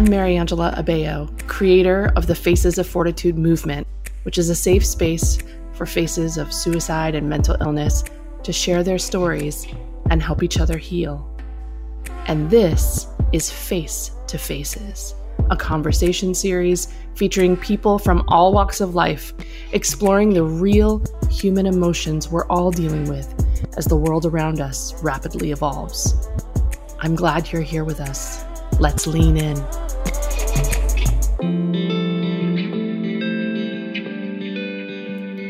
I'm Mariangela Abeo, creator of the Faces of Fortitude movement, which is a safe space for faces of suicide and mental illness to share their stories and help each other heal. And this is Face to Faces, a conversation series featuring people from all walks of life, exploring the real human emotions we're all dealing with as the world around us rapidly evolves. I'm glad you're here with us. Let's lean in.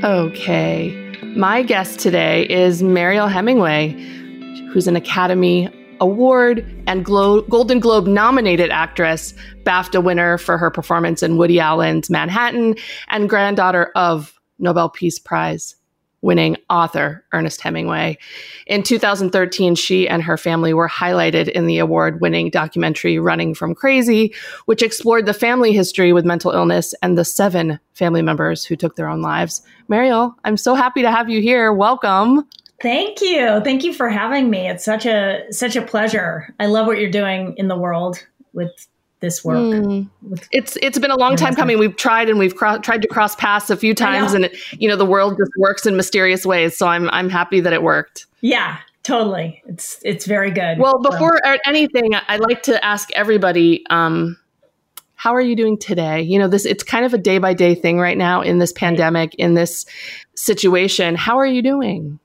Okay, my guest today is Mariel Hemingway, who's an Academy Award and Glo- Golden Globe nominated actress, BAFTA winner for her performance in Woody Allen's Manhattan, and granddaughter of Nobel Peace Prize winning author Ernest Hemingway. In 2013, she and her family were highlighted in the award winning documentary Running from Crazy, which explored the family history with mental illness and the seven family members who took their own lives. Mariel, I'm so happy to have you here. Welcome. Thank you. Thank you for having me. It's such a such a pleasure. I love what you're doing in the world with this work. Mm. It's it's been a long time coming. We've tried and we've cro- tried to cross paths a few times, and it, you know the world just works in mysterious ways. So I'm I'm happy that it worked. Yeah, totally. It's it's very good. Well, before so. anything, I'd like to ask everybody. Um, how are you doing today? You know, this it's kind of a day by day thing right now in this pandemic, in this situation. How are you doing?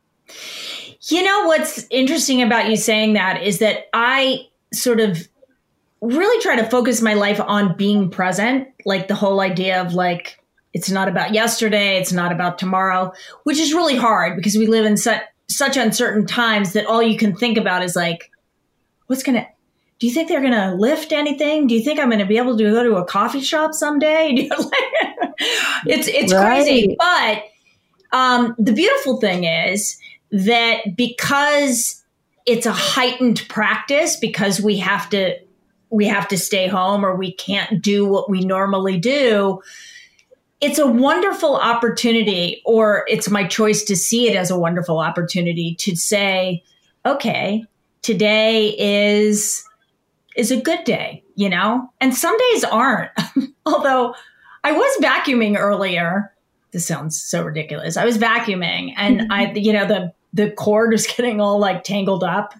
You know what's interesting about you saying that is that I sort of really try to focus my life on being present, like the whole idea of like it's not about yesterday, it's not about tomorrow, which is really hard because we live in such such uncertain times that all you can think about is like what's going to do you think they're going to lift anything? Do you think I'm going to be able to go to a coffee shop someday? it's it's right. crazy, but um, the beautiful thing is that because it's a heightened practice because we have to we have to stay home or we can't do what we normally do it's a wonderful opportunity or it's my choice to see it as a wonderful opportunity to say okay today is is a good day you know? And some days aren't. Although i was vacuuming earlier. This sounds so ridiculous. I was vacuuming and i you know the the cord was getting all like tangled up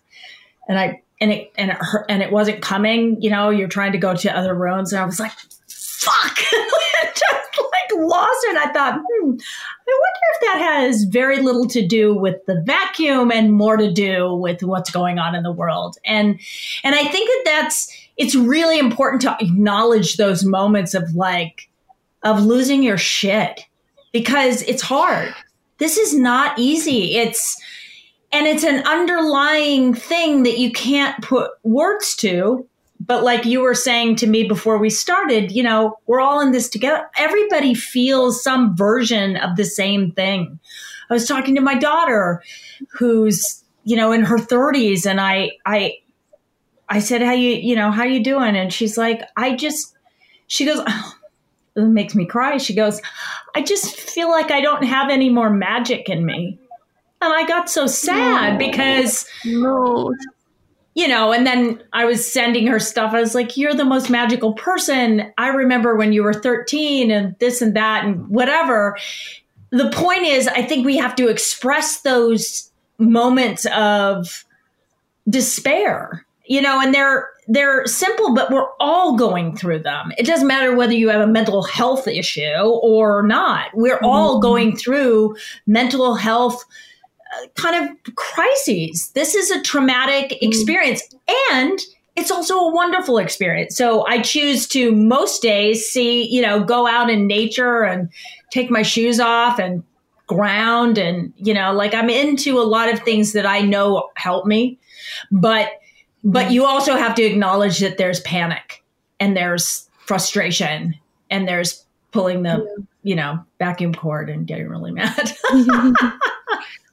and i and it and it hurt, and it wasn't coming. You know, you're trying to go to other rooms, and I was like, "Fuck!" just like lost it. I thought, hmm, I wonder if that has very little to do with the vacuum and more to do with what's going on in the world. And and I think that that's it's really important to acknowledge those moments of like of losing your shit because it's hard. This is not easy. It's and it's an underlying thing that you can't put words to. But like you were saying to me before we started you know we're all in this together. Everybody feels some version of the same thing. I was talking to my daughter who's you know in her 30s and i i i said how you you know how you doing? And she's like i just she goes oh, it makes me cry. She goes i just feel like i don't have any more magic in me and I got so sad no. because no. You know, and then I was sending her stuff. I was like, You're the most magical person. I remember when you were 13 and this and that and whatever. The point is, I think we have to express those moments of despair, you know, and they're they're simple, but we're all going through them. It doesn't matter whether you have a mental health issue or not. We're mm-hmm. all going through mental health kind of crises. This is a traumatic mm. experience and it's also a wonderful experience. So I choose to most days see, you know, go out in nature and take my shoes off and ground and, you know, like I'm into a lot of things that I know help me. But but you also have to acknowledge that there's panic and there's frustration and there's pulling the, you know, vacuum cord and getting really mad.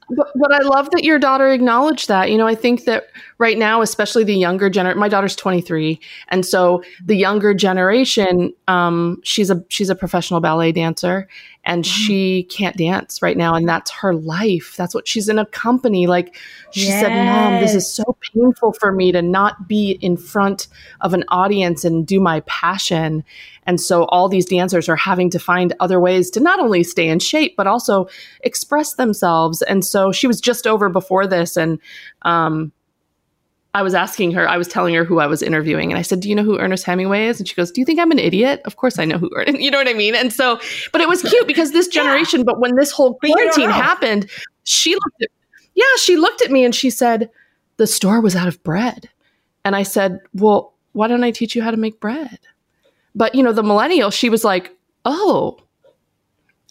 But, but, I love that your daughter acknowledged that. You know, I think that right now, especially the younger generation, my daughter's 23. And so the younger generation, um, she's a, she's a professional ballet dancer and she can't dance right now and that's her life. That's what she's in a company like she yes. said mom this is so painful for me to not be in front of an audience and do my passion. And so all these dancers are having to find other ways to not only stay in shape but also express themselves. And so she was just over before this and um, I was asking her, I was telling her who I was interviewing, and I said, Do you know who Ernest Hemingway is? And she goes, Do you think I'm an idiot? Of course I know who Ernest, you know what I mean? And so, but it was cute because this generation, yeah. but when this whole quarantine happened, she looked at, yeah, she looked at me and she said, The store was out of bread. And I said, Well, why don't I teach you how to make bread? But, you know, the millennial, she was like, Oh,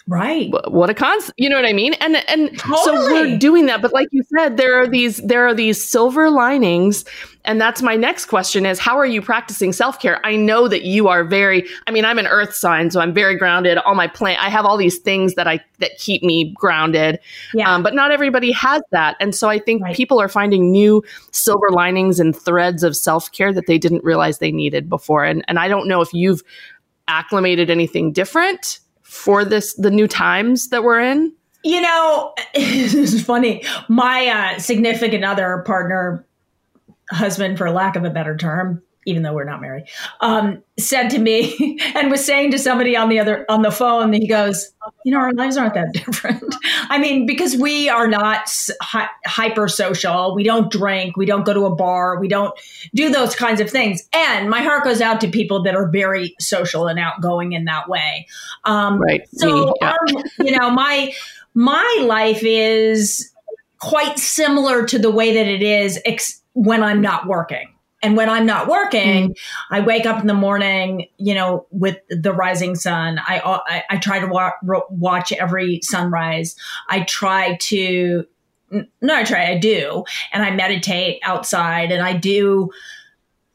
Right. What a concept. You know what I mean? And and totally. so we're doing that. But like you said, there are these there are these silver linings. And that's my next question is how are you practicing self-care? I know that you are very I mean, I'm an earth sign, so I'm very grounded. All my plant I have all these things that I that keep me grounded. Yeah. Um, but not everybody has that. And so I think right. people are finding new silver linings and threads of self-care that they didn't realize they needed before. And and I don't know if you've acclimated anything different for this the new times that we're in? You know, is funny. My uh, significant other, partner, husband, for lack of a better term, even though we're not married, um, said to me and was saying to somebody on the other on the phone, he goes, "You know, our lives aren't that different. I mean, because we are not hi- hyper social. We don't drink. We don't go to a bar. We don't do those kinds of things. And my heart goes out to people that are very social and outgoing in that way. Um, right. So, yeah. um, you know, my my life is quite similar to the way that it is ex- when I'm not working. And when I'm not working, mm. I wake up in the morning, you know, with the rising sun. I I, I try to wa- watch every sunrise. I try to no, I try, I do, and I meditate outside, and I do.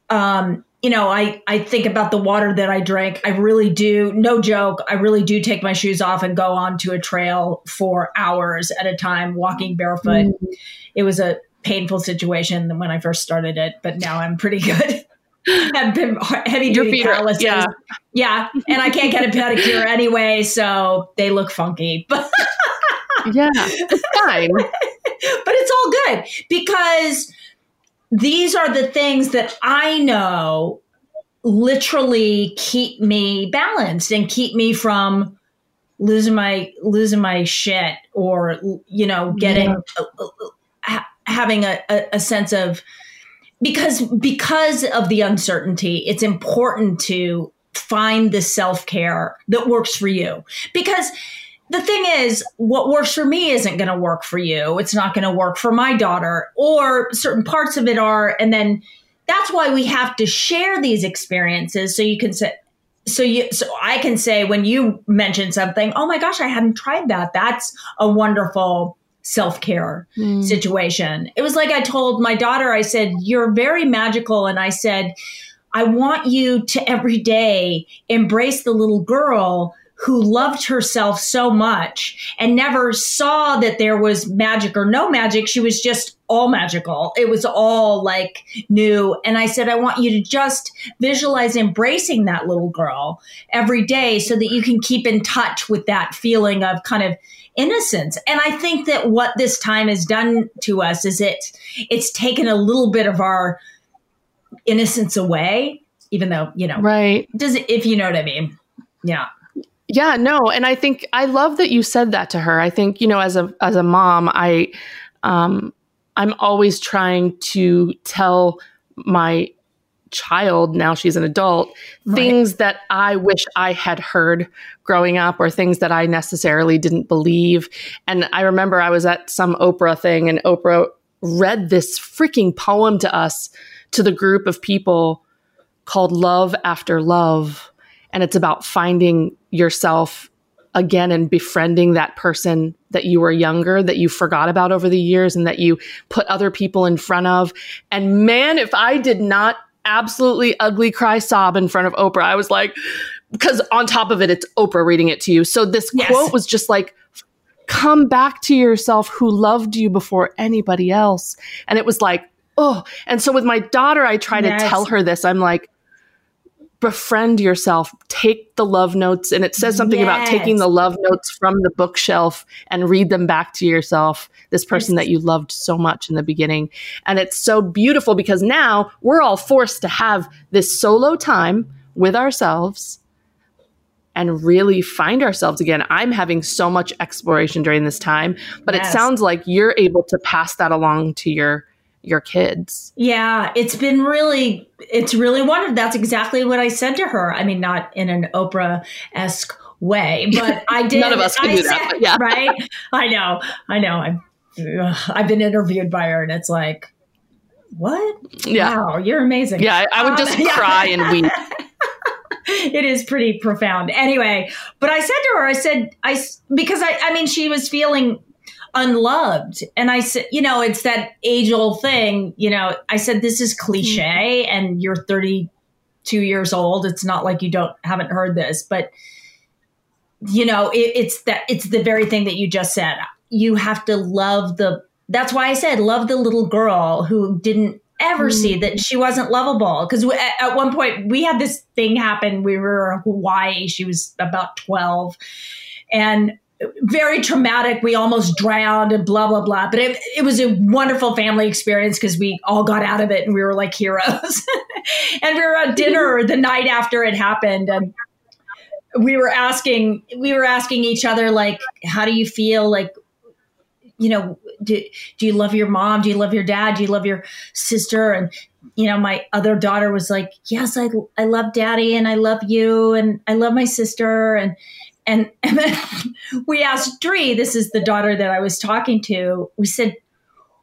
Um, you know, I I think about the water that I drink. I really do. No joke. I really do take my shoes off and go onto a trail for hours at a time, walking barefoot. Mm. It was a painful situation when I first started it, but now I'm pretty good. I've been heavy duty calluses. Yeah. yeah. And I can't get a pedicure anyway, so they look funky. But yeah, it's fine. but it's all good because these are the things that I know literally keep me balanced and keep me from losing my losing my shit or you know getting yeah having a, a, a sense of because because of the uncertainty it's important to find the self-care that works for you. Because the thing is what works for me isn't going to work for you. It's not going to work for my daughter or certain parts of it are and then that's why we have to share these experiences so you can say so you so i can say when you mention something oh my gosh i hadn't tried that. That's a wonderful self care mm. situation. It was like I told my daughter, I said, You're very magical. And I said, I want you to every day embrace the little girl who loved herself so much and never saw that there was magic or no magic. She was just all magical. It was all like new. And I said, I want you to just visualize embracing that little girl every day so that you can keep in touch with that feeling of kind of innocence. And I think that what this time has done to us is it it's taken a little bit of our innocence away, even though, you know, right. Does it, if you know what I mean. Yeah. Yeah, no, and I think I love that you said that to her. I think, you know, as a as a mom, I um I'm always trying to tell my child, now she's an adult, right. things that I wish I had heard growing up or things that I necessarily didn't believe. And I remember I was at some Oprah thing and Oprah read this freaking poem to us, to the group of people called Love After Love. And it's about finding yourself again and befriending that person that you were younger, that you forgot about over the years, and that you put other people in front of. And man, if I did not absolutely ugly cry sob in front of Oprah. I was like, because on top of it, it's Oprah reading it to you. So this yes. quote was just like, come back to yourself who loved you before anybody else. And it was like, oh. And so with my daughter, I try yes. to tell her this. I'm like, befriend yourself take the love notes and it says something yes. about taking the love notes from the bookshelf and read them back to yourself this person yes. that you loved so much in the beginning and it's so beautiful because now we're all forced to have this solo time with ourselves and really find ourselves again. I'm having so much exploration during this time, but yes. it sounds like you're able to pass that along to your your kids. Yeah, it's been really it's really wonderful. That's exactly what I said to her. I mean, not in an Oprah esque way, but I did. None of us can I do said, that. yeah, right. I know. I know. I'm. I've been interviewed by her, and it's like, what? Yeah. Wow, you're amazing. Yeah, I, I would just um, cry and weep. it is pretty profound. Anyway, but I said to her, I said, I because I, I mean, she was feeling unloved. And I said, you know, it's that age old thing. You know, I said, this is cliche mm-hmm. and you're 32 years old. It's not like you don't haven't heard this, but you know, it, it's that it's the very thing that you just said. You have to love the, that's why I said, love the little girl who didn't ever mm. see that she wasn't lovable. Because at, at, one point we had this thing happen. We were in Hawaii. She was about 12. And very traumatic. We almost drowned and blah, blah, blah. But it, it was a wonderful family experience because we all got out of it and we were like heroes. and we were at dinner the night after it happened. And we were asking, we were asking each other, like, how do you feel? Like, you know, do, do you love your mom? Do you love your dad? Do you love your sister? And, you know, my other daughter was like, yes, I, I love daddy and I love you and I love my sister. And, and, and then we asked Dree, this is the daughter that I was talking to, we said,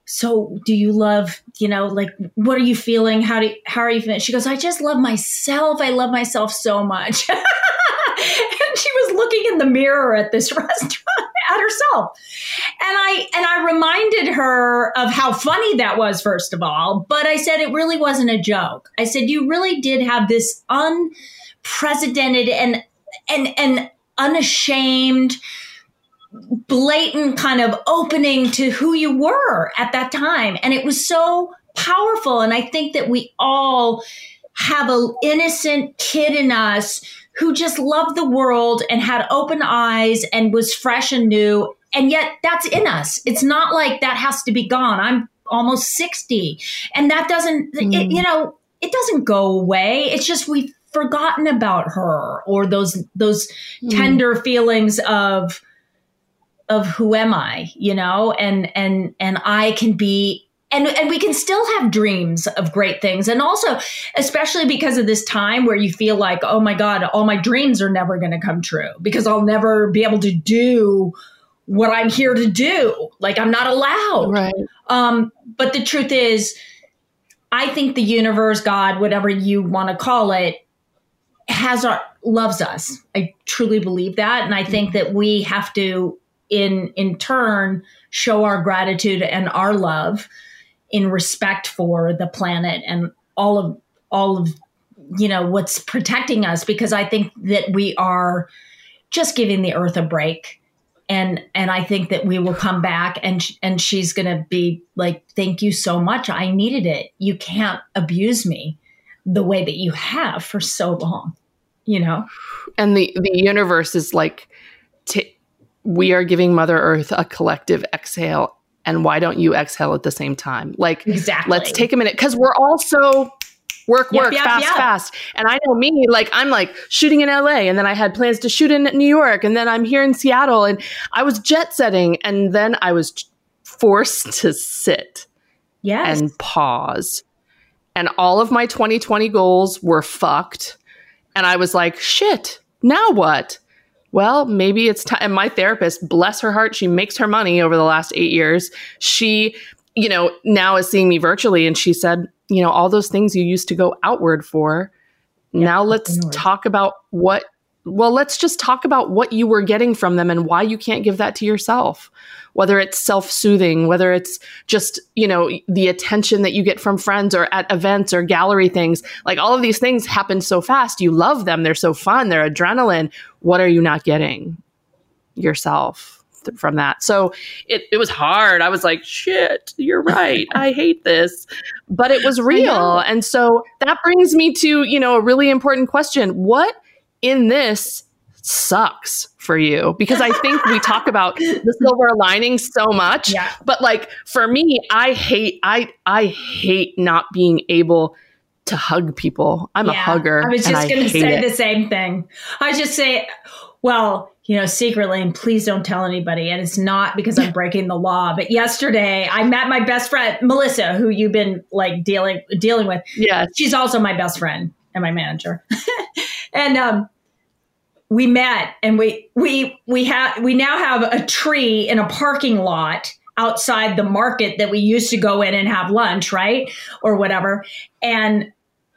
so do you love, you know, like, what are you feeling? How do, how are you feeling? She goes, I just love myself. I love myself so much. and she was looking in the mirror at this restaurant at herself. And I, and I reminded her of how funny that was, first of all. But I said, it really wasn't a joke. I said, you really did have this unprecedented and, and, and unashamed, blatant kind of opening to who you were at that time. And it was so powerful. And I think that we all have an innocent kid in us who just loved the world and had open eyes and was fresh and new. And yet that's in us. It's not like that has to be gone. I'm almost 60 and that doesn't, mm. it, you know, it doesn't go away. It's just we forgotten about her or those those mm. tender feelings of of who am I, you know, and and and I can be and and we can still have dreams of great things. And also especially because of this time where you feel like oh my god all my dreams are never going to come true because I'll never be able to do what I'm here to do. Like I'm not allowed. Right. Um but the truth is I think the universe god whatever you want to call it has our loves us. I truly believe that, and I think that we have to, in in turn, show our gratitude and our love in respect for the planet and all of all of you know what's protecting us. Because I think that we are just giving the earth a break. And and I think that we will come back and and she's going to be like thank you so much. I needed it. You can't abuse me the way that you have for so long you know? And the the universe is like t- we are giving mother earth a collective exhale and why don't you exhale at the same time? Like exactly. let's take a minute because we're all so work work yep, yep, fast yep. fast. And i know me like i'm like shooting in la and then i had plans to shoot in new york and then i'm here in seattle and i was jet setting and then i was forced to sit yes. and pause and all of my 2020 goals were fucked. And I was like, shit, now what? Well, maybe it's time. And my therapist, bless her heart, she makes her money over the last eight years. She, you know, now is seeing me virtually. And she said, you know, all those things you used to go outward for. Yeah, now let's talk about what well, let's just talk about what you were getting from them and why you can't give that to yourself. Whether it's self soothing, whether it's just, you know, the attention that you get from friends or at events or gallery things. Like all of these things happen so fast. You love them. They're so fun. They're adrenaline. What are you not getting yourself th- from that. So it, it was hard. I was like, shit, you're right. I hate this. But it was real. And so that brings me to, you know, a really important question. What in this sucks for you because I think we talk about the silver lining so much. Yeah. But like for me, I hate I I hate not being able to hug people. I'm a hugger. I was just going to say it. the same thing. I just say, well, you know, secretly, and please don't tell anybody. And it's not because I'm breaking the law. But yesterday, I met my best friend Melissa, who you've been like dealing dealing with. Yeah, She's also my best friend and my manager. and um, we met, and we we we have we now have a tree in a parking lot outside the market that we used to go in and have lunch, right, or whatever. And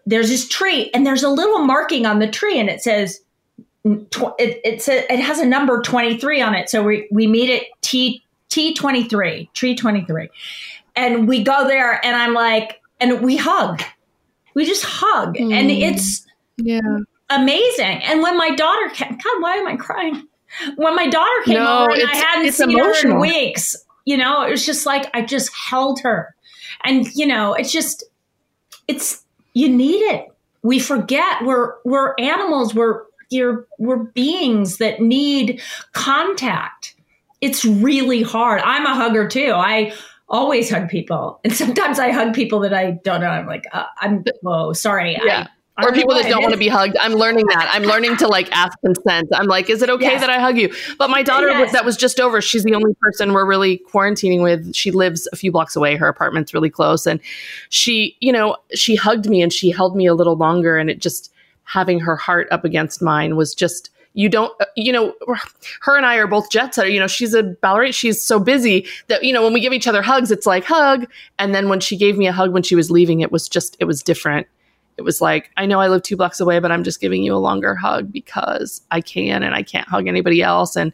there's this tree, and there's a little marking on the tree, and it says it, it's a, it has a number 23 on it. So we, we meet at T T23, tree 23. And we go there and I'm like, and we hug. We just hug. And Mm. it's Yeah. Amazing. And when my daughter came, God, why am I crying? When my daughter came No, over and I hadn't seen her in weeks, you know, it was just like I just held her. And you know, it's just it's you need it. We forget we're we're animals, we're you're we're beings that need contact. It's really hard. I'm a hugger too. I always hug people. And sometimes I hug people that I don't know. I'm like, uh, I'm whoa, sorry. Yeah. I Or people that don't want to be hugged. I'm learning that. I'm learning to like ask consent. I'm like, is it okay Yes. that I hug you? But my daughter Yes. that was just over, she's the only person we're really quarantining with. She lives a few blocks away. Her apartment's really close. And she, you know, she hugged me and she held me a little longer. And it just having her heart up against mine was just, you don't, uh, you know, her and I are both jet setter. You know, she's a ballerina. She's so busy that, you know, when we give each other hugs, it's like hug. And then when she gave me a hug when she was leaving, it was just, it was different it was like i know i live two blocks away but i'm just giving you a longer hug because i can and i can't hug anybody else and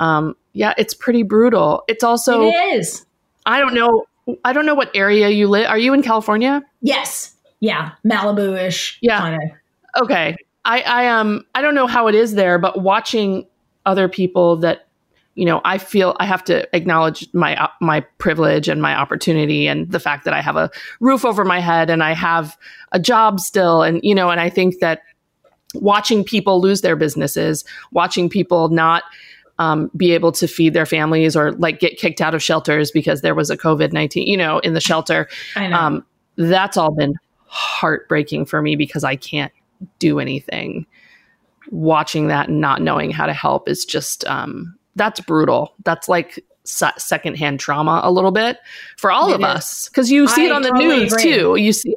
um, yeah it's pretty brutal it's also it is. i don't know i don't know what area you live are you in california Yes. Yeah. Malibu ish. Yeah. Kind of. okay i i um i don't know how it is there but watching other people that you know i feel i have to acknowledge my my privilege and my opportunity and the fact that i have a roof over my head and i have a job still and you know and i think that watching people lose their businesses watching people not um, be able to feed their families or like get kicked out of shelters because there was a covid-19 you know in the shelter um, that's all been heartbreaking for me because I can't do anything. Watching that and not knowing how to help is just um, that's brutal. That's like se- secondhand trauma a little bit for all It of is. us because you see it I on the news agree. too. You see,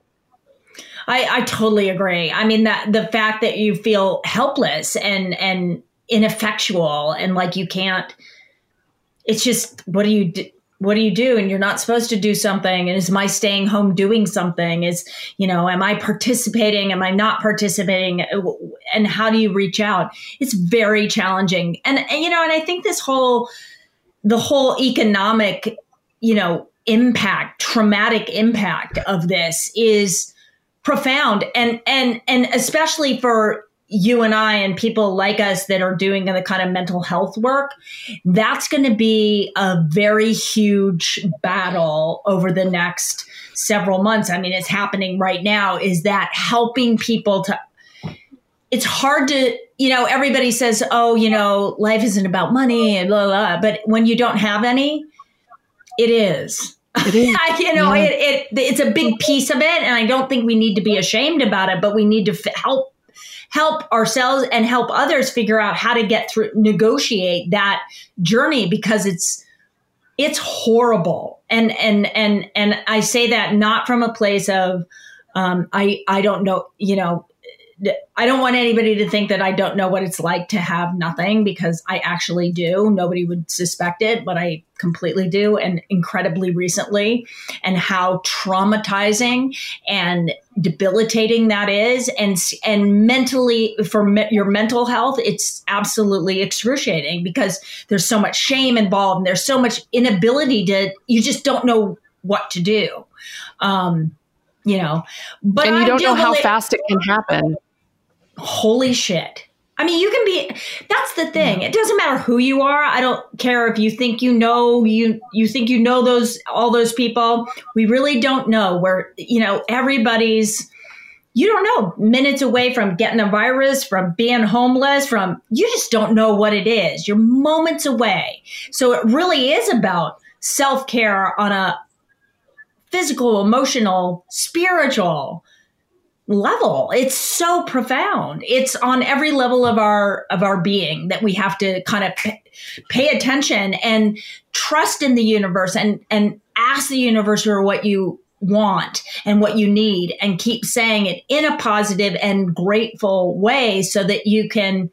I, I totally agree. I mean that the fact that you feel helpless and and ineffectual and like you can't. It's just what do you do? What do you do? And you're not supposed to do something. And is my staying home doing something? Is you know, am I participating? Am I not participating? Uh, and how do you reach out? It's very challenging. And, and you know, and I think this whole the whole economic, you know, impact, traumatic impact of this is profound and and and especially for you and I and people like us that are doing the kind of mental health work, that's going to be a very huge battle over the next several months. I mean, it's happening right now. Is that helping people to? It's hard to, you know, everybody says, oh, you know, life isn't about money and blah, blah, blah. But when you don't have any, it is. it is. I- you know, Yeah. it, it it's a big piece of it, and I don't think we need to be ashamed about it, but we need to f- help help ourselves and help others figure out how to get through negotiate that journey because it's it's horrible and and and and I say that not from a place of um, I I don't know you know I don't want anybody to think that I don't know what it's like to have nothing because I actually do. Nobody would suspect it, but I completely do, and incredibly recently, and how traumatizing and debilitating that is, and and mentally for me, your mental health, it's absolutely excruciating because there's so much shame involved, and there's so much inability to. You just don't know what to do. Um, you know, but and you I don't do know how believe- fast it can happen. holy shit I mean, you can be. That's the thing. It doesn't matter who you are. I don't care if you think you know you you think you know those all those people. We really don't know. Where you know everybody's. You don't know minutes away from getting a virus, from being homeless, from you just don't know what it is. You're moments away. So it really is about self care on a physical, emotional, spiritual level. It's so profound. It's on every level of our of our being that we have to kind of pay, attention and trust in the universe and and ask the universe for what you want and what you need and keep saying it in a positive and grateful way so that you can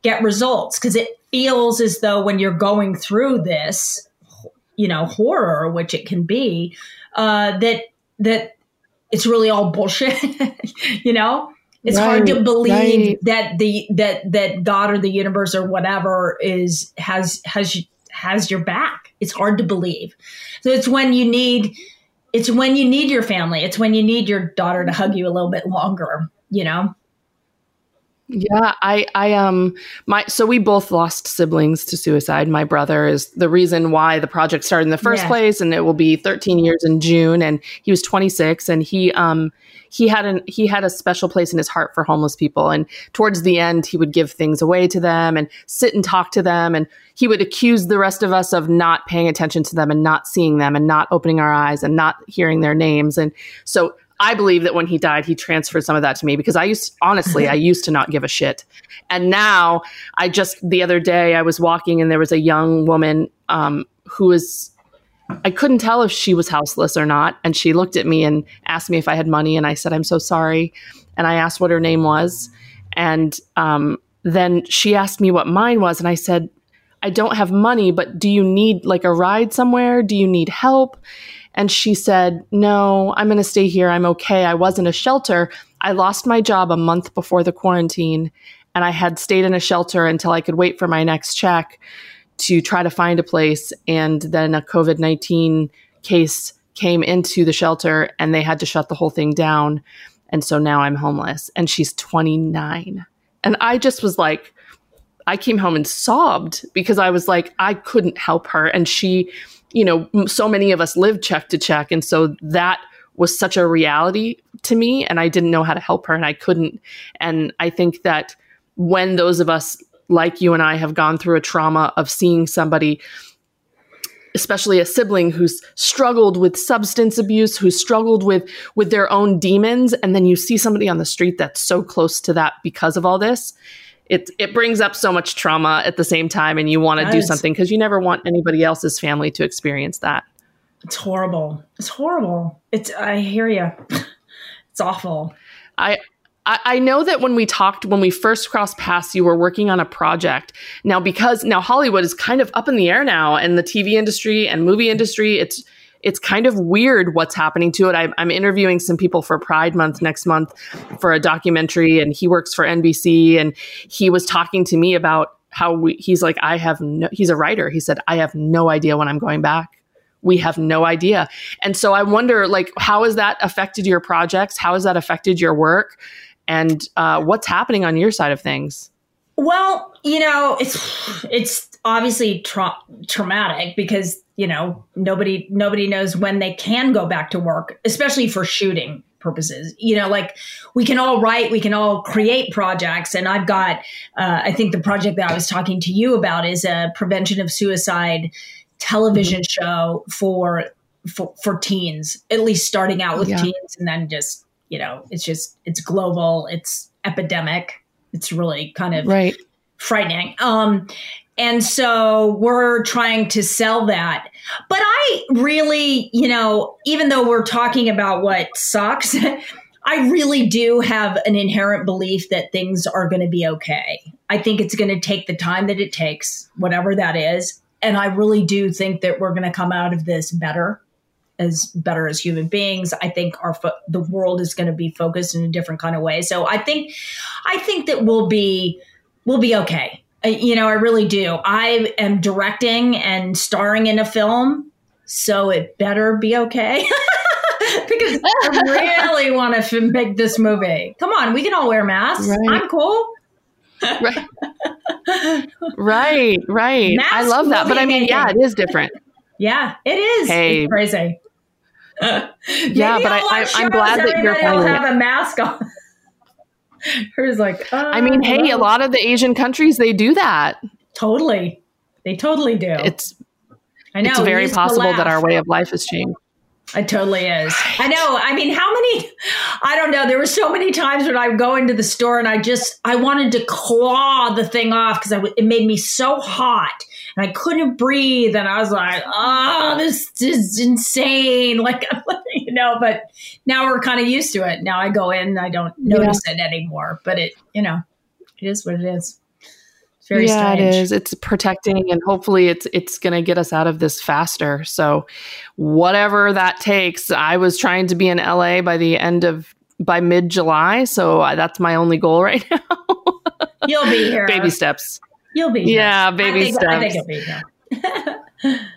get results. Because it feels as though when you're going through this you know horror which it can be uh, that that it's really all bullshit. you know, it's right, hard to believe right. that the that that God or the universe or whatever is has has has your back. It's hard to believe. So it's when you need it's when you need your family. It's when you need your daughter to hug you a little bit longer, you know? Yeah, I, I, um, my, so we both lost siblings to suicide. My brother is the reason why the project started in the first yeah. place, and it will be 13 years in June. And he was 26, and he, um, he had an, he had a special place in his heart for homeless people. And towards the end, he would give things away to them and sit and talk to them. And he would accuse the rest of us of not paying attention to them and not seeing them and not opening our eyes and not hearing their names. And so I believe that when he died, he transferred some of that to me because I used, honestly, I used to not give a shit. And now I just, the other day, I was walking and there was a young woman um, who was, I couldn't tell if she was houseless or not. And she looked at me and asked me if I had money. And I said, I'm so sorry. And I asked what her name was. And um, then she asked me what mine was. And I said, I don't have money, but do you need like a ride somewhere? Do you need help? And she said, No, I'm going to stay here. I'm okay. I was in a shelter. I lost my job a month before the quarantine, and I had stayed in a shelter until I could wait for my next check to try to find a place. And then a COVID 19 case came into the shelter, and they had to shut the whole thing down. And so now I'm homeless. And she's 29. And I just was like, I came home and sobbed because I was like, I couldn't help her. And she, you know, so many of us live check to check. And so that was such a reality to me. And I didn't know how to help her and I couldn't. And I think that when those of us like you and I have gone through a trauma of seeing somebody especially a sibling who's struggled with substance abuse who's struggled with with their own demons and then you see somebody on the street that's so close to that because of all this it it brings up so much trauma at the same time and you want to do something because you never want anybody else's family to experience that. It's horrible. It's horrible. It's i hear you it's awful. I I know that when we talked, when we first crossed paths, you were working on a project. Now, because now Hollywood is kind of up in the air now, and the TV industry and movie industry, it's it's kind of weird what's happening to it. I, I'm interviewing some people for Pride Month next month for a documentary, and he works for NBC, and he was talking to me about how we, he's like, I have no, he's a writer. He said, I have no idea when I'm going back. We have no idea. And so I wonder, like, how has that affected your projects? How has that affected your work? And uh, what's happening on your side of things? Well, you know, it's it's obviously tra- traumatic because you know nobody nobody knows when they can go back to work especially for shooting purposes you know like we can all write we can all create projects and i've got uh, i think the project that i was talking to you about is a prevention of suicide television mm-hmm. show for for, for teens at least starting out with yeah. teens and then just you know it's just it's global it's epidemic it's really kind of right frightening um and so we're trying to sell that. But I really, you know, even though we're talking about what sucks, I really do have an inherent belief that things are going to be okay. I think it's going to take the time that it takes, whatever that is. And I really do think that we're going to come out of this better as better as human beings. I think our fo- the world is going to be focused in a different kind of way. So I think I think that we'll be we'll be okay you know, I really do. I am directing and starring in a film, so it better be okay. because I really want to make this movie. Come on, we can all wear masks. Right. I'm cool. right. right, right. Masks I love that. But I mean, yeah, it is different. Yeah, it is. Hey. It's crazy. Yeah, but I- I'll I- watch I'm glad that you're will have a mask on. Her's like, I mean, "Oh, hey, a lot of the Asian countries they do that. Totally, they totally do. It's I know. it's very possible that our way of life has changed. It totally is. I know. I mean, how many? I don't know. There were so many times when I would go into the store and I just I wanted to claw the thing off because w- it made me so hot and I couldn't breathe and I was like, oh, this is insane. Like you know. But now we're kind of used to it. Now I go in, I don't notice it anymore. But it, you know, it is what it is. It's very yeah, strange. it is. It's protecting, and hopefully, it's it's going to get us out of this faster. So, whatever that takes. I was trying to be in LA by the end of by mid July, so I, that's my only goal right now. You'll be here. baby steps. You'll be here. Yeah, I baby think, steps. I think you'll be here.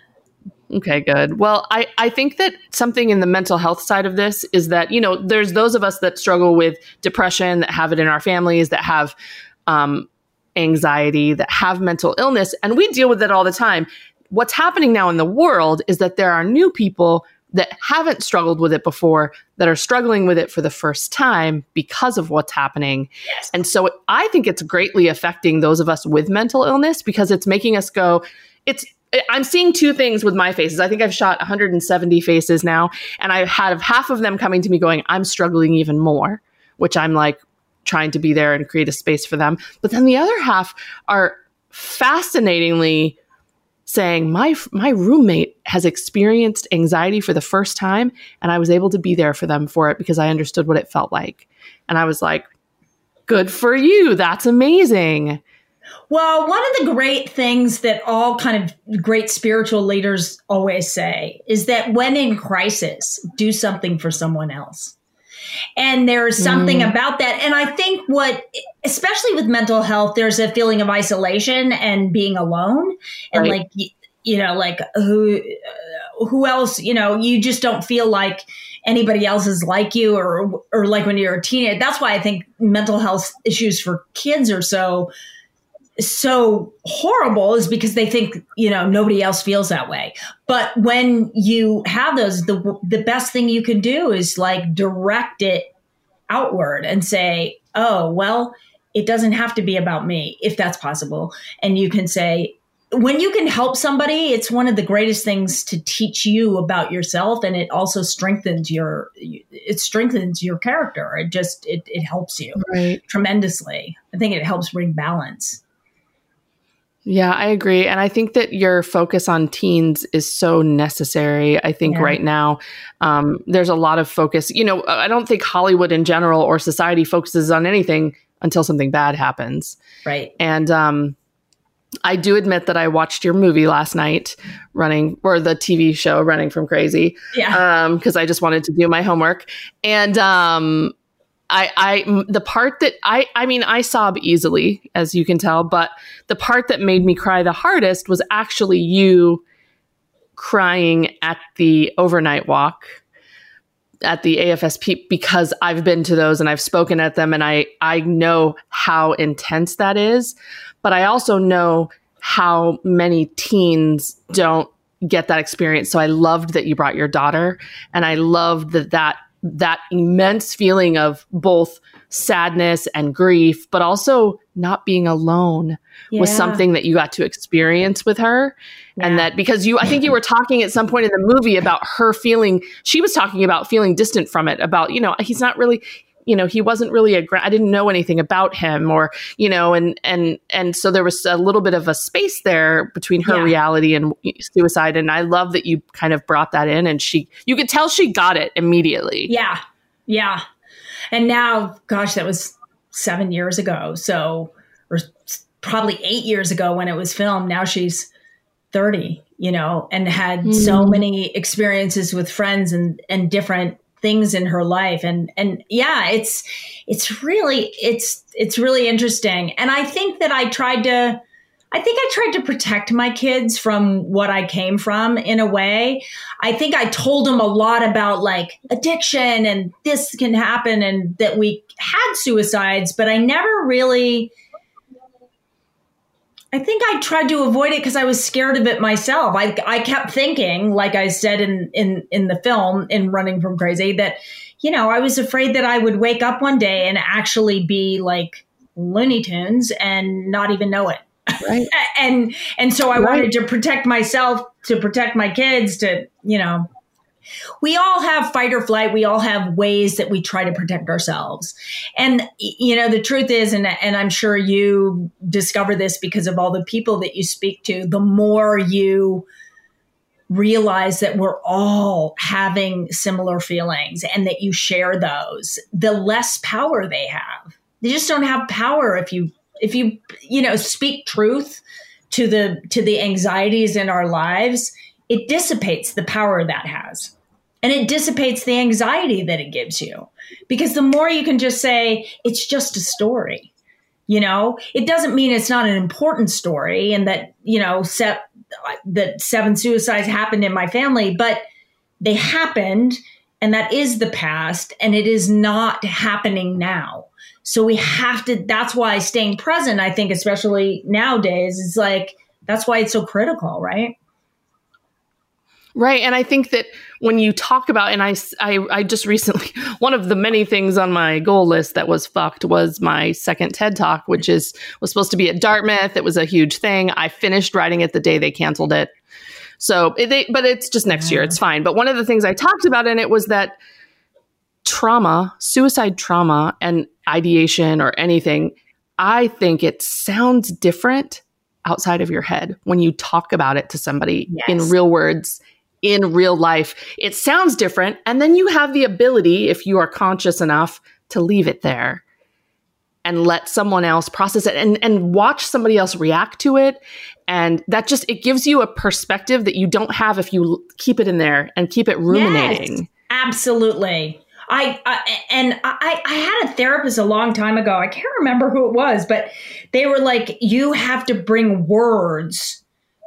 Okay, good. Well, I, I think that something in the mental health side of this is that, you know, there's those of us that struggle with depression, that have it in our families, that have um, anxiety, that have mental illness, and we deal with it all the time. What's happening now in the world is that there are new people that haven't struggled with it before that are struggling with it for the first time because of what's happening. Yes. And so I think it's greatly affecting those of us with mental illness because it's making us go, it's I'm seeing two things with my faces. I think I've shot 170 faces now, and I had half of them coming to me going, I'm struggling even more, which I'm like trying to be there and create a space for them. But then the other half are fascinatingly saying my my roommate has experienced anxiety for the first time and I was able to be there for them for it because I understood what it felt like. And I was like, good for you. That's amazing. Well, one of the great things that all kind of great spiritual leaders always say is that when in crisis, do something for someone else. And there's something Mm. about that. And I think what, especially with mental health, there's a feeling of isolation and being alone. And Right. like, you know, like who, who else, you know, you just don't feel like anybody else is like you or, or like when you're a teenager. That's why I think mental health issues for kids are so, so horrible is because they think you know nobody else feels that way. But when you have those the the best thing you can do is like direct it outward and say oh well it doesn't have to be about me if that's possible. And you can say when you can help somebody it's one of the greatest things to teach you about yourself and it also strengthens your it strengthens your character. It just it, it helps you Right. tremendously. I think it helps bring balance Yeah, I agree. And I think that your focus on teens is so necessary. I think Yeah. right now, um, there's a lot of focus. You know, I don't think Hollywood in general or society focuses on anything until something bad happens. right And um, I do admit that I watched your movie last night, running, or the TV show, Running from Crazy yeah because I just wanted to do my homework. And um, I, I, the part that I, I mean, I sob easily, as you can tell, but the part that made me cry the hardest was actually you crying at the overnight walk at the AFSP because I've been to those and I've spoken at them and I I know how intense that is but I also know how many teens don't get that experience. So I loved that you brought your daughter and I loved that that that immense feeling of both sadness and grief but also not being alone was something that you got to experience with her. And that because you i think you were talking at some point in the movie about her feeling she was talking about feeling distant from it about you know he's not really you know he wasn't really a gra- i didn't know anything about him or you know and and and so there was a little bit of a space there between her Yeah. reality and suicide and i love that you kind of brought that in and she you could tell she got it immediately Yeah. Yeah. And now, gosh, that was seven years ago. So, or probably eight years ago when it was filmed. Now she's 30, you know, and had so Mm. many experiences with friends and, and different things in her life. And, and yeah, it's, it's really, it's, it's really interesting. And I think that I tried to, I think I tried to protect my kids from what I came from in a way. I think I told them a lot about like addiction and this can happen and that we had suicides, but I never really I think I tried to avoid it because I was scared of it myself. I I kept thinking, like I said in in in the film in Running from Crazy, that you know I was afraid that I would wake up one day and actually be like Looney Tunes and not even know it. Right. and and so I right. wanted to protect myself, to protect my kids, to you know we all have fight or flight. We all have ways that we try to protect ourselves. And, you know, the truth is, and, and I'm sure you discover this because of all the people that you speak to, the more you realize that we're all having similar feelings and that you share those, the less power they have. They just don't have power if you, if you, you know, speak truth to the, to the anxieties in our lives it dissipates the power that has and it dissipates the anxiety that it gives you. Because the more you can just say it's just a story you know? It doesn't mean it's not an important story and that you know set, that seven suicides happened in my family but they happened and that is the past and it is not happening now. So we have to that's why staying present i think especially nowadays is like that's why it's so critical right Right. And I think that when you talk about, and I, I, I just recently, one of the many things on my goal list that was fucked was my second TED talk, which is, was supposed to be at Dartmouth. It was a huge thing. I finished writing it the day they canceled it. So, it, they, but it's just next year. It's fine. But one of the things I talked about in it was that trauma, suicide trauma, and ideation or anything, I think it sounds different outside of your head when you talk about it to somebody yes. in real words in real life. It sounds different. And then you have the ability, if you are conscious enough, to leave it there and let someone else process it and, and watch somebody else react to it. And that just, it gives you a perspective that you don't have if you keep it in there and keep it ruminating. Yes, absolutely. I, I, and I, I had a therapist a long time ago. I can't remember who it was, but they were like, you have to bring words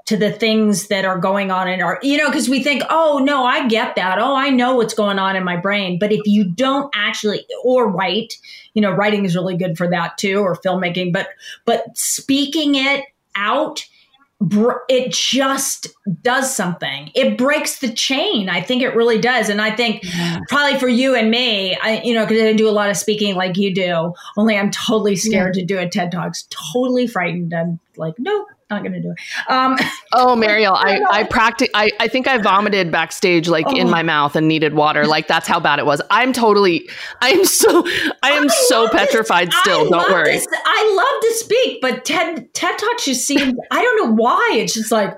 to the things that are going on in our, you know, because we think, oh, no, I get that. Oh, I know what's going on in my brain. But if you don't actually, or write, you know, writing is really good for that too, or filmmaking, but, but speaking it out, it just does something. It breaks the chain. I think it really does. And I think yeah. probably for you and me, I, you know, because I didn't do a lot of speaking like you do, only I'm totally scared yeah. to do a TED Talks, totally frightened. I'm like, nope, not going to do it. Um, oh, Mariel, I, I practice. I, I think I vomited backstage, like oh. in my mouth and needed water. Like that's how bad it was. I'm totally, I am so, I am I so petrified this, still. I don't worry. This, I love to speak, but TED, TED Talks just seem, I don't know why. It's just like,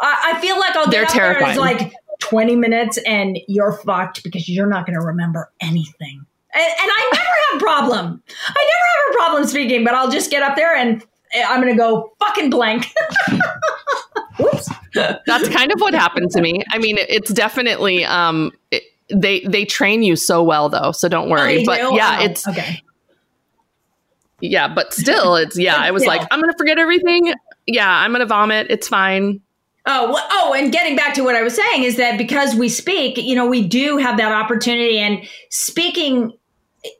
I, I feel like I'll get They're terrifying. There like 20 minutes and you're fucked because you're not going to remember anything. And, and I never have a problem. I never have a problem speaking, but I'll just get up there and I'm going to go fucking blank. Whoops. That's kind of what happened to me. I mean, it's definitely um, it, they they train you so well though, so don't worry. Oh, but do? yeah, oh, it's okay. Yeah, but still, it's yeah. I was like, I'm going to forget everything. Yeah, I'm going to vomit. It's fine. Oh, well, oh, and getting back to what I was saying is that because we speak, you know, we do have that opportunity, and speaking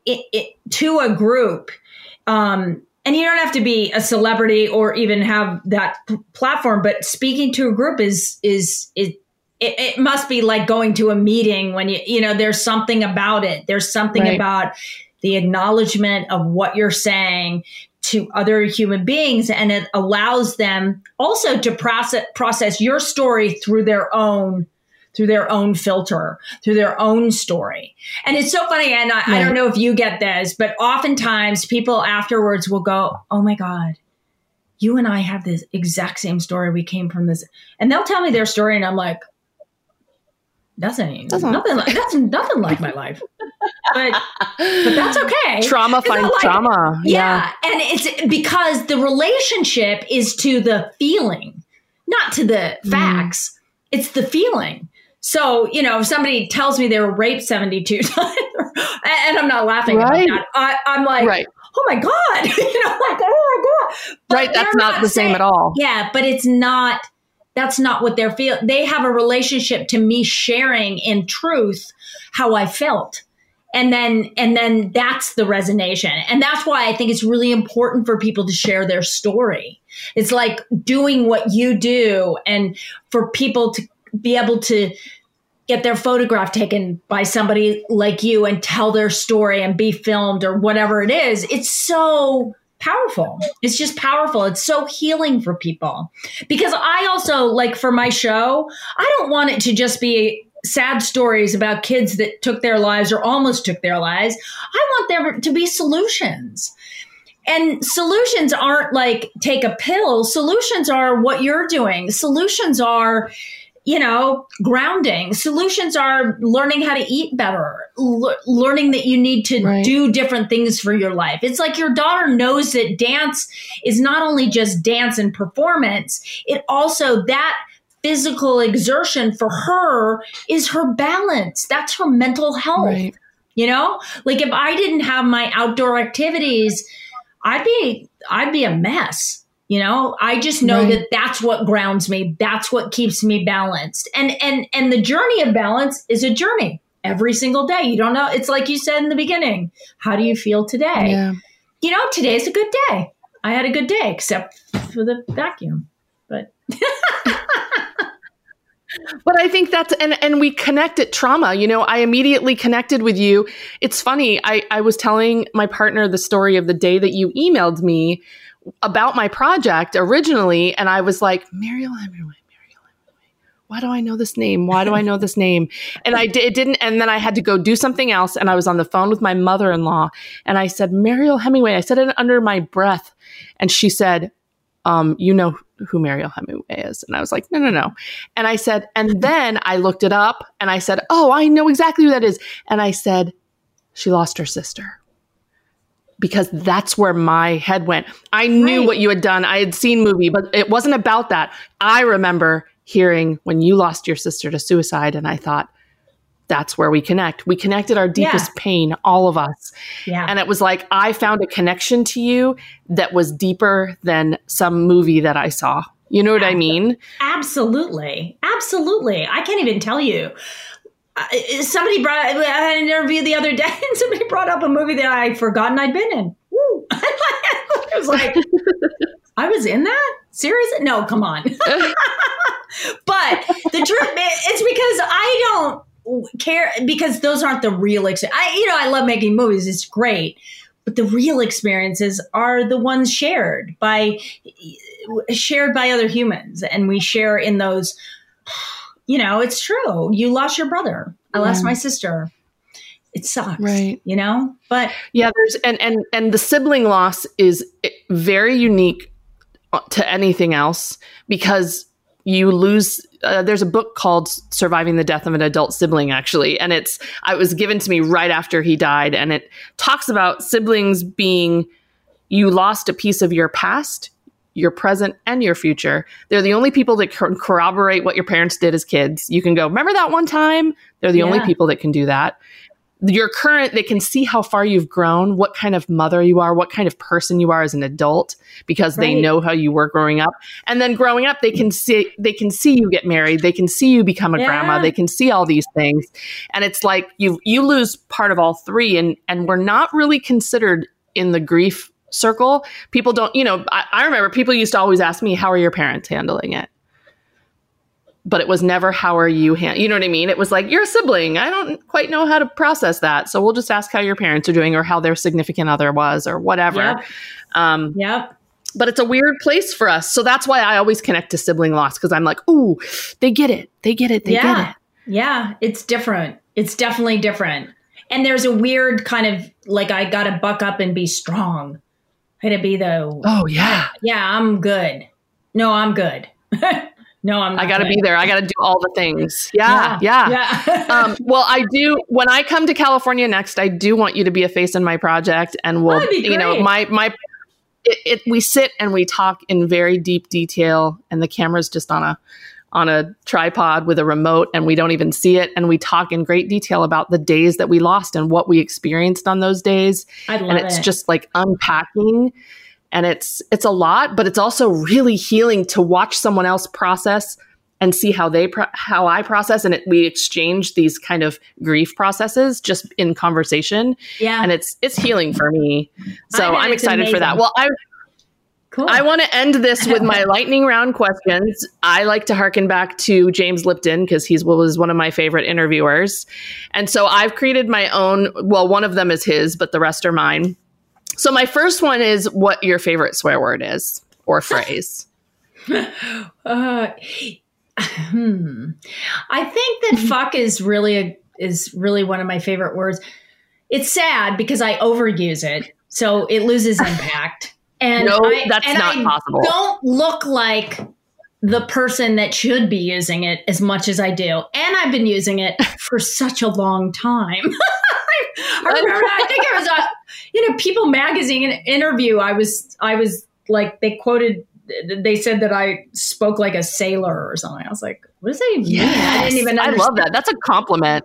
it, it, to a group um, and you don't have to be a celebrity or even have that p- platform but speaking to a group is is it, it, it must be like going to a meeting when you you know there's something about it there's something right. about the acknowledgement of what you're saying to other human beings and it allows them also to process process your story through their own through their own filter, through their own story. And it's so funny. And I, I don't know if you get this, but oftentimes people afterwards will go, Oh my God, you and I have this exact same story. We came from this. And they'll tell me their story. And I'm like, that's ain't nothing like that's nothing like my life. But but that's okay. Trauma finds like, trauma. Yeah. yeah. And it's because the relationship is to the feeling, not to the facts. Mm. It's the feeling. So, you know, if somebody tells me they were raped 72 times, and I'm not laughing right. about that, I, am like, right. oh my God, you know, like, oh my God. But right. That's not, not the saying, same at all. Yeah. But it's not, that's not what they're feeling. They have a relationship to me sharing in truth how I felt. and then and then that's the resonance and that's why i think it's really important for people to share their story it's like doing what you do and for people to be able to get their photograph taken by somebody like you and tell their story and be filmed or whatever it is it's so powerful it's just powerful it's so healing for people because i also like for my show i don't want it to just be sad stories about kids that took their lives or almost took their lives. I want there to be solutions. And solutions aren't like take a pill. Solutions are what you're doing. Solutions are, you know, grounding. Solutions are learning how to eat better, l- learning that you need to right. do different things for your life. It's like your daughter knows that dance is not only just dance and performance, it also that physical exertion for her is her balance. That's her mental health. Right. You know, like if I didn't have my outdoor activities, I'd be I'd be a mess. You know, I just know right. that that's what grounds me. That's what keeps me balanced. And and and the journey of balance is a journey every single day. You don't know. It's like you said in the beginning. How do you feel today? Yeah. You know, today's a good day. I had a good day, except for the vacuum. But but I think that's and and we connect at trauma. You know, I immediately connected with you. It's funny. I I was telling my partner the story of the day that you emailed me about my project originally, and I was like, Mariel Hemingway. Why do I know this name? Why do I know this name? And I did, it didn't. And then I had to go do something else. And I was on the phone with my mother in law. And I said, Mariel Hemingway. I said it under my breath. And she said, um, you know who Mariel Hemingway is. And I was like, no, no, no. And I said, and then I looked it up and I said, oh, I know exactly who that is. And I said, she lost her sister. Because that's where my head went. I knew right. what you had done. I had seen movie, but it wasn't about that. I remember hearing when you lost your sister to suicide, and I thought, that's where we connect. We connected our deepest yeah. pain, all of us. Yeah. And it was like I found a connection to you that was deeper than some movie that I saw. You know what I mean? Absolutely. Absolutely. I can't even tell you. Somebody brought, I had an interview the other day and somebody brought up a movie that I'd forgotten I'd been in. Woo. I was like, I was in that? Seriously? No, come on. but the truth, it's because I don't care because those aren't the real I you know I love making movies it's great but the real experiences are the ones shared by shared by other humans and we share in those you know it's true. You lost your brother. I lost my sister. It sucks right. you know? But yeah there's and and and the sibling loss is very unique to anything else because you lose uh, there's a book called surviving the death of an adult sibling actually and it's it was given to me right after he died and it talks about siblings being you lost a piece of your past your present and your future. They're the only people that can corroborate what your parents did as kids. You can go remember that one time? They're the yeah. only people that can do that. Your current they can see how far you've grown what kind of mother you are what kind of person you are as an adult because right. they know how you were growing up. And then growing up they can see they can see you get married. They can see you become a yeah. grandma they can see all these things. And it's like you you lose part of all three. And and we're not really considered in the grief circle people don't you know I, I remember people used to always ask me how are your parents handling it? But it was never how are you hand you know what i mean? It was like you're a sibling. I don't quite know how to process that. So we'll just ask how your parents are doing or how their significant other was or whatever. Yep. um yep. but it's a weird place for us. So that's why i always connect to sibling loss because i'm like ooh they get it. They get it. They yeah. get it. Yeah. It's different. It's definitely different. And there's a weird kind of like i gotta buck up and be strong i gotta be the oh yeah yeah i'm good no i'm good No, I'm. I got to be there. I got to do all the things. Yeah, yeah. yeah. yeah. um, well, I do. When I come to California next, I do want you to be a face in my project, and we'll, you know, my my. It, it, we sit and we talk in very deep detail, and the camera's just on a on a tripod with a remote, and we don't even see it, and we talk in great detail about the days that we lost and what we experienced on those days, and it's it. just like unpacking and it's it's a lot but it's also really healing to watch someone else process and see how they pro- how I process and it, we exchange these kind of grief processes just in conversation. Yeah. And it's it's healing for me. So I'm excited for that. Well, I cool. I want to end this with my lightning round questions. I like to harken back to James Lipton because he's was one of my favorite interviewers. And so I've created my own, well, one of them is his, but the rest are mine. So my first one is what your favorite swear word is or phrase. Uh, hmm. I think that fuck is really a, is really one of my favorite words. It's sad because I overuse it, so it loses impact. And No, I, that's and not I possible. Don't look like the person that should be using it as much as I do, and I've been using it for such a long time. I remember, I think it was a you know People Magazine interview. I was I was like they quoted they said that I spoke like a sailor or something. I was like, what does that even mean? I didn't even I love that. That's a compliment.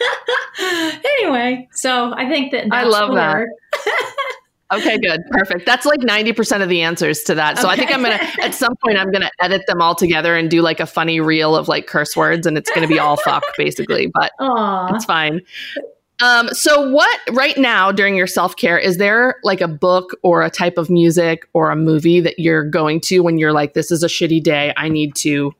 anyway, so I think that I love that. Okay, good. Perfect. That's like 90% of the answers to that. So I think I'm going to, at some point, I'm going to edit them all together and do like a funny reel of like curse words and it's going to be all fuck basically, but Aw. it's fine. Um, so what right now during your self-care, is there like a book or a type of music or a movie that you're going to when you're like, this is a shitty day. I need to,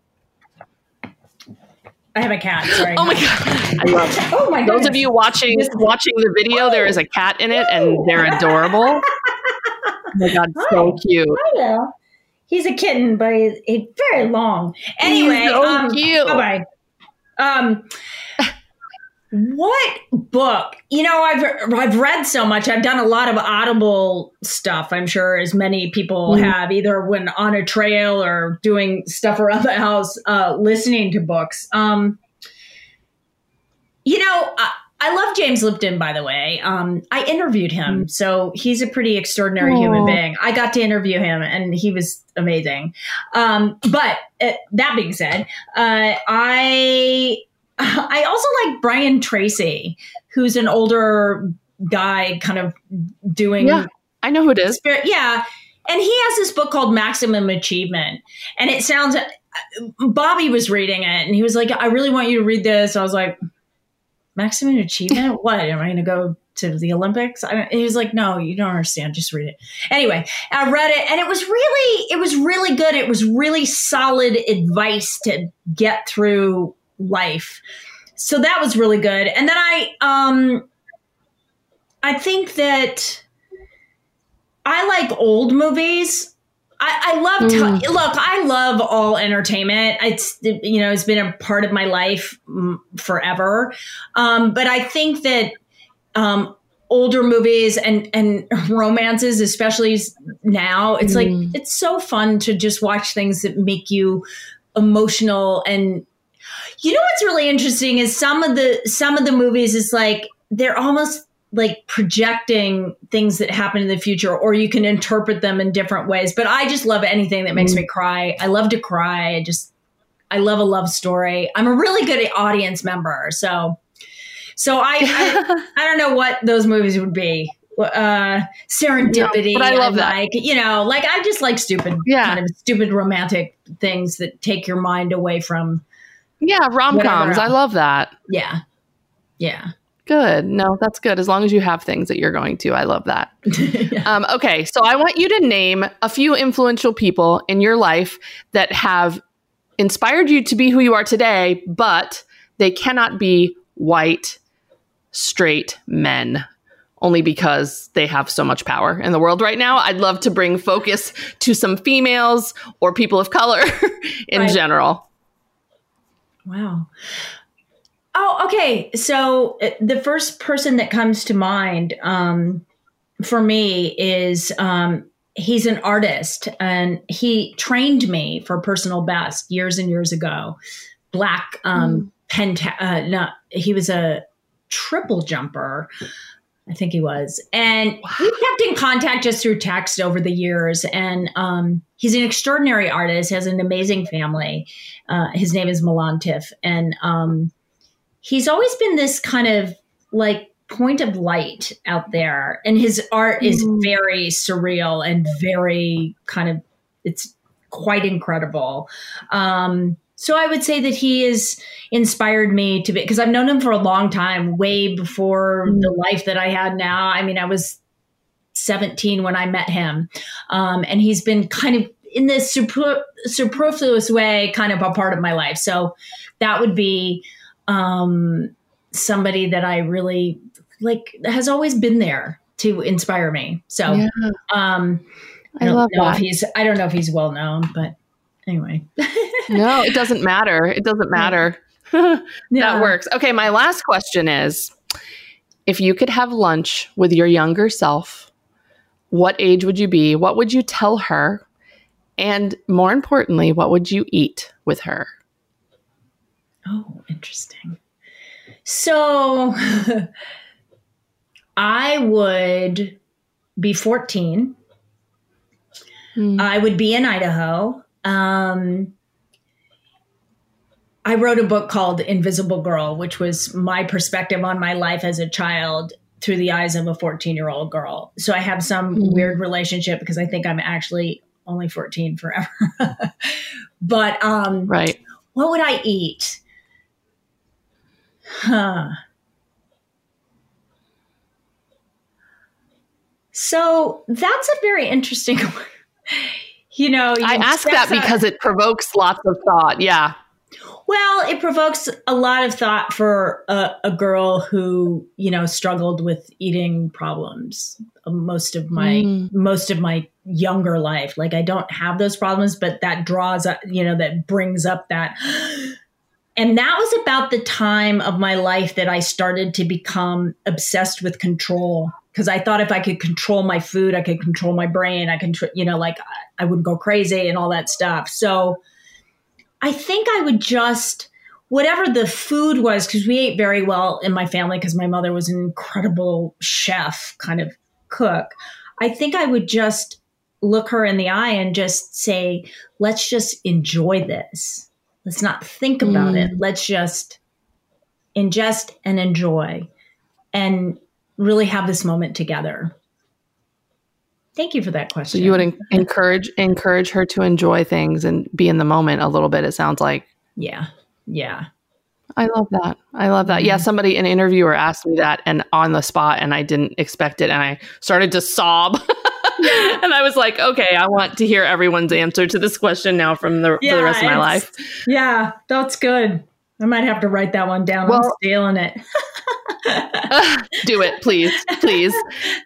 I have a cat. Sorry. oh my God. I love it. Oh my god! Those god. of you watching watching the video, there is a cat in it, and they're adorable. Oh my god, so cute! Hello. He's a kitten, but he's, he's very long. Anyway, He's so um, cute. bye. Um, what book? You know, I've I've read so much. I've done a lot of Audible stuff. I'm sure, as many people Mhm. have, either when on a trail or doing stuff around the house, uh, listening to books. Um, you know, I, I love James Lipton. By the way, um, I interviewed him, so he's a pretty extraordinary human being. I got to interview him, and he was amazing. Um, but uh, that being said, uh, I I also like Brian Tracy, who's an older guy, kind of doing Yeah. I know who it is. Yeah, and he has this book called Maximum Achievement, and it sounds. Bobby was reading it, and he was like, "I really want you to read this." I was like, "Maximum Achievement? what? Am I going to go to the Olympics?" I don't, he was like, "No, you don't understand. Just read it." Anyway, I read it, and it was really, it was really good. It was really solid advice to get through life. So that was really good. And then I, um, I think that I like old movies. I, I love t- look. I love all entertainment. It's you know it's been a part of my life mm, forever. Um, but I think that um, older movies and and romances, especially now, it's like Mm. it's so fun to just watch things that make you emotional and you know what's really interesting is some of the some of the movies is like they're almost like projecting things that happen in the future or you can interpret them in different ways. But i just love anything that makes me cry. I love to cry. I just i love a love story. I'm a really good audience member so so i i, I don't know what those movies would be. Uh serendipity Yeah, but I love that. like you know like i just like stupid Yeah. kind of stupid romantic things that take your mind away from Yeah, rom coms. I love that. yeah yeah Good. No, that's good. As long as you have things that you're going to, I love that. Yeah. Um, okay, so I want you to name a few influential people in your life that have inspired you to be who you are today, but they cannot be white, straight men. Only because they have so much power in the world right now. I'd love to bring focus to some females or people of color in Right. general. Wow. Oh, okay. So uh, the first person that comes to mind um, for me is um, he's an artist and he trained me for personal best years and years ago. Black um, penta- uh, no, he was a triple jumper. I think he was. And we kept in contact just through text over the years. And um, he's an extraordinary artist, has an amazing family. Uh, his name is Milan Tiff. And um, he's always been this kind of like point of light out there. And his art is Mm. very surreal and very kind of, it's quite incredible. Um, So I would say that he has inspired me to be because I've known him for a long time, way before mm. the life that I had now. I mean, I was 17 when I met him. Um, and he's been kind of in this super, superfluous way, kind of a part of my life. So that would be um, somebody that I really like has always been there to inspire me. So yeah. um, I, I don't know that. if he's I don't know if he's well known, but anyway. no, it doesn't matter. It doesn't matter. Yeah. that works. Okay, my last question is if you could have lunch with your younger self, what age would you be? What would you tell her? And more importantly, what would you eat with her? Oh, interesting. So I would be 14. Mm. I would be in Idaho. Um, I wrote a book called Invisible Girl, which was my perspective on my life as a child through the eyes of a 14 year old girl. So I have some mm. weird relationship because I think I'm actually only 14 forever. but um, right. what would I eat? Huh. So that's a very interesting. you know, you I ask that because it provokes lots of thought. Yeah. Well, it provokes a lot of thought for a, a girl who, you know, struggled with eating problems most of my mm. most of my younger life. Like I don't have those problems, but that draws up, you know, that brings up that and that was about the time of my life that I started to become obsessed with control because I thought if I could control my food, I could control my brain. I can, you know, like I would go crazy and all that stuff. So I think I would just, whatever the food was, because we ate very well in my family because my mother was an incredible chef, kind of cook. I think I would just look her in the eye and just say, let's just enjoy this Let's not think about mm. it. Let's just ingest and enjoy and really have this moment together. Thank you for that question. So you would en- encourage encourage her to enjoy things and be in the moment a little bit. It sounds like. Yeah. Yeah. I love that. I love that. Yeah, somebody, an interviewer asked me that and on the spot, and I didn't expect it. And I started to sob. and I was like, okay, I want to hear everyone's answer to this question now from the, yeah, for the rest of my life. Yeah, that's good. I might have to write that one down. Well, I'm stealing it. do it, please, please.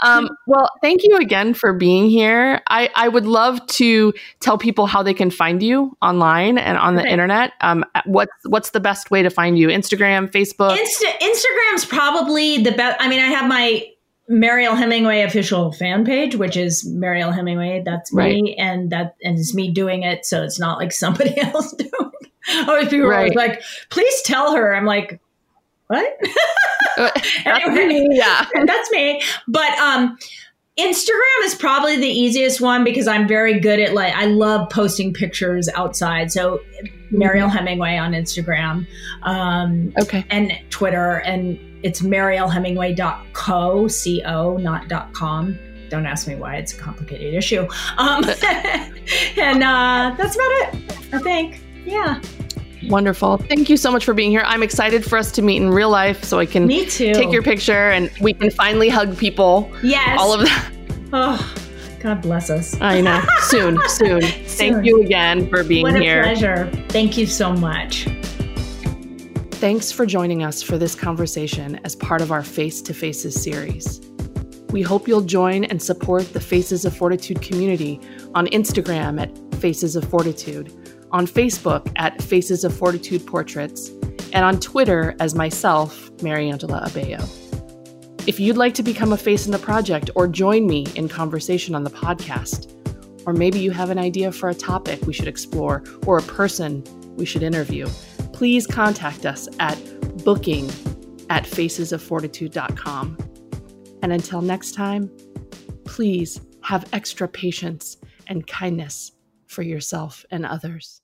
Um, well, thank you again for being here. I, I would love to tell people how they can find you online and on the okay. internet. Um, what's what's the best way to find you? Instagram, Facebook. Insta- Instagram's probably the best. I mean, I have my Mariel Hemingway official fan page, which is Mariel Hemingway. That's me, right. and that and it's me doing it, so it's not like somebody else doing. Always people right. are like, "Please tell her." I'm like, "What?" Uh, anyway, me, yeah, that's me. But um, Instagram is probably the easiest one because I'm very good at like I love posting pictures outside. So Mariel mm-hmm. Hemingway on Instagram, um, okay, and Twitter and it's marielhemingway.co, C-O, not dot .com. Don't ask me why. It's a complicated issue. Um, and uh, that's about it, I think. Yeah. Wonderful. Thank you so much for being here. I'm excited for us to meet in real life so I can Me too. take your picture and we can finally hug people. Yes. All of that. Oh, God bless us. I know. Soon, soon. soon. Thank you again for being what here. What a pleasure. Thank you so much. Thanks for joining us for this conversation as part of our Face to Faces series. We hope you'll join and support the Faces of Fortitude community on Instagram at Faces of Fortitude, on Facebook at Faces of Fortitude Portraits, and on Twitter as myself, Mariangela Abeo. If you'd like to become a face in the project or join me in conversation on the podcast, or maybe you have an idea for a topic we should explore or a person we should interview, please contact us at booking at facesoffortitude.com. And until next time, please have extra patience and kindness for yourself and others.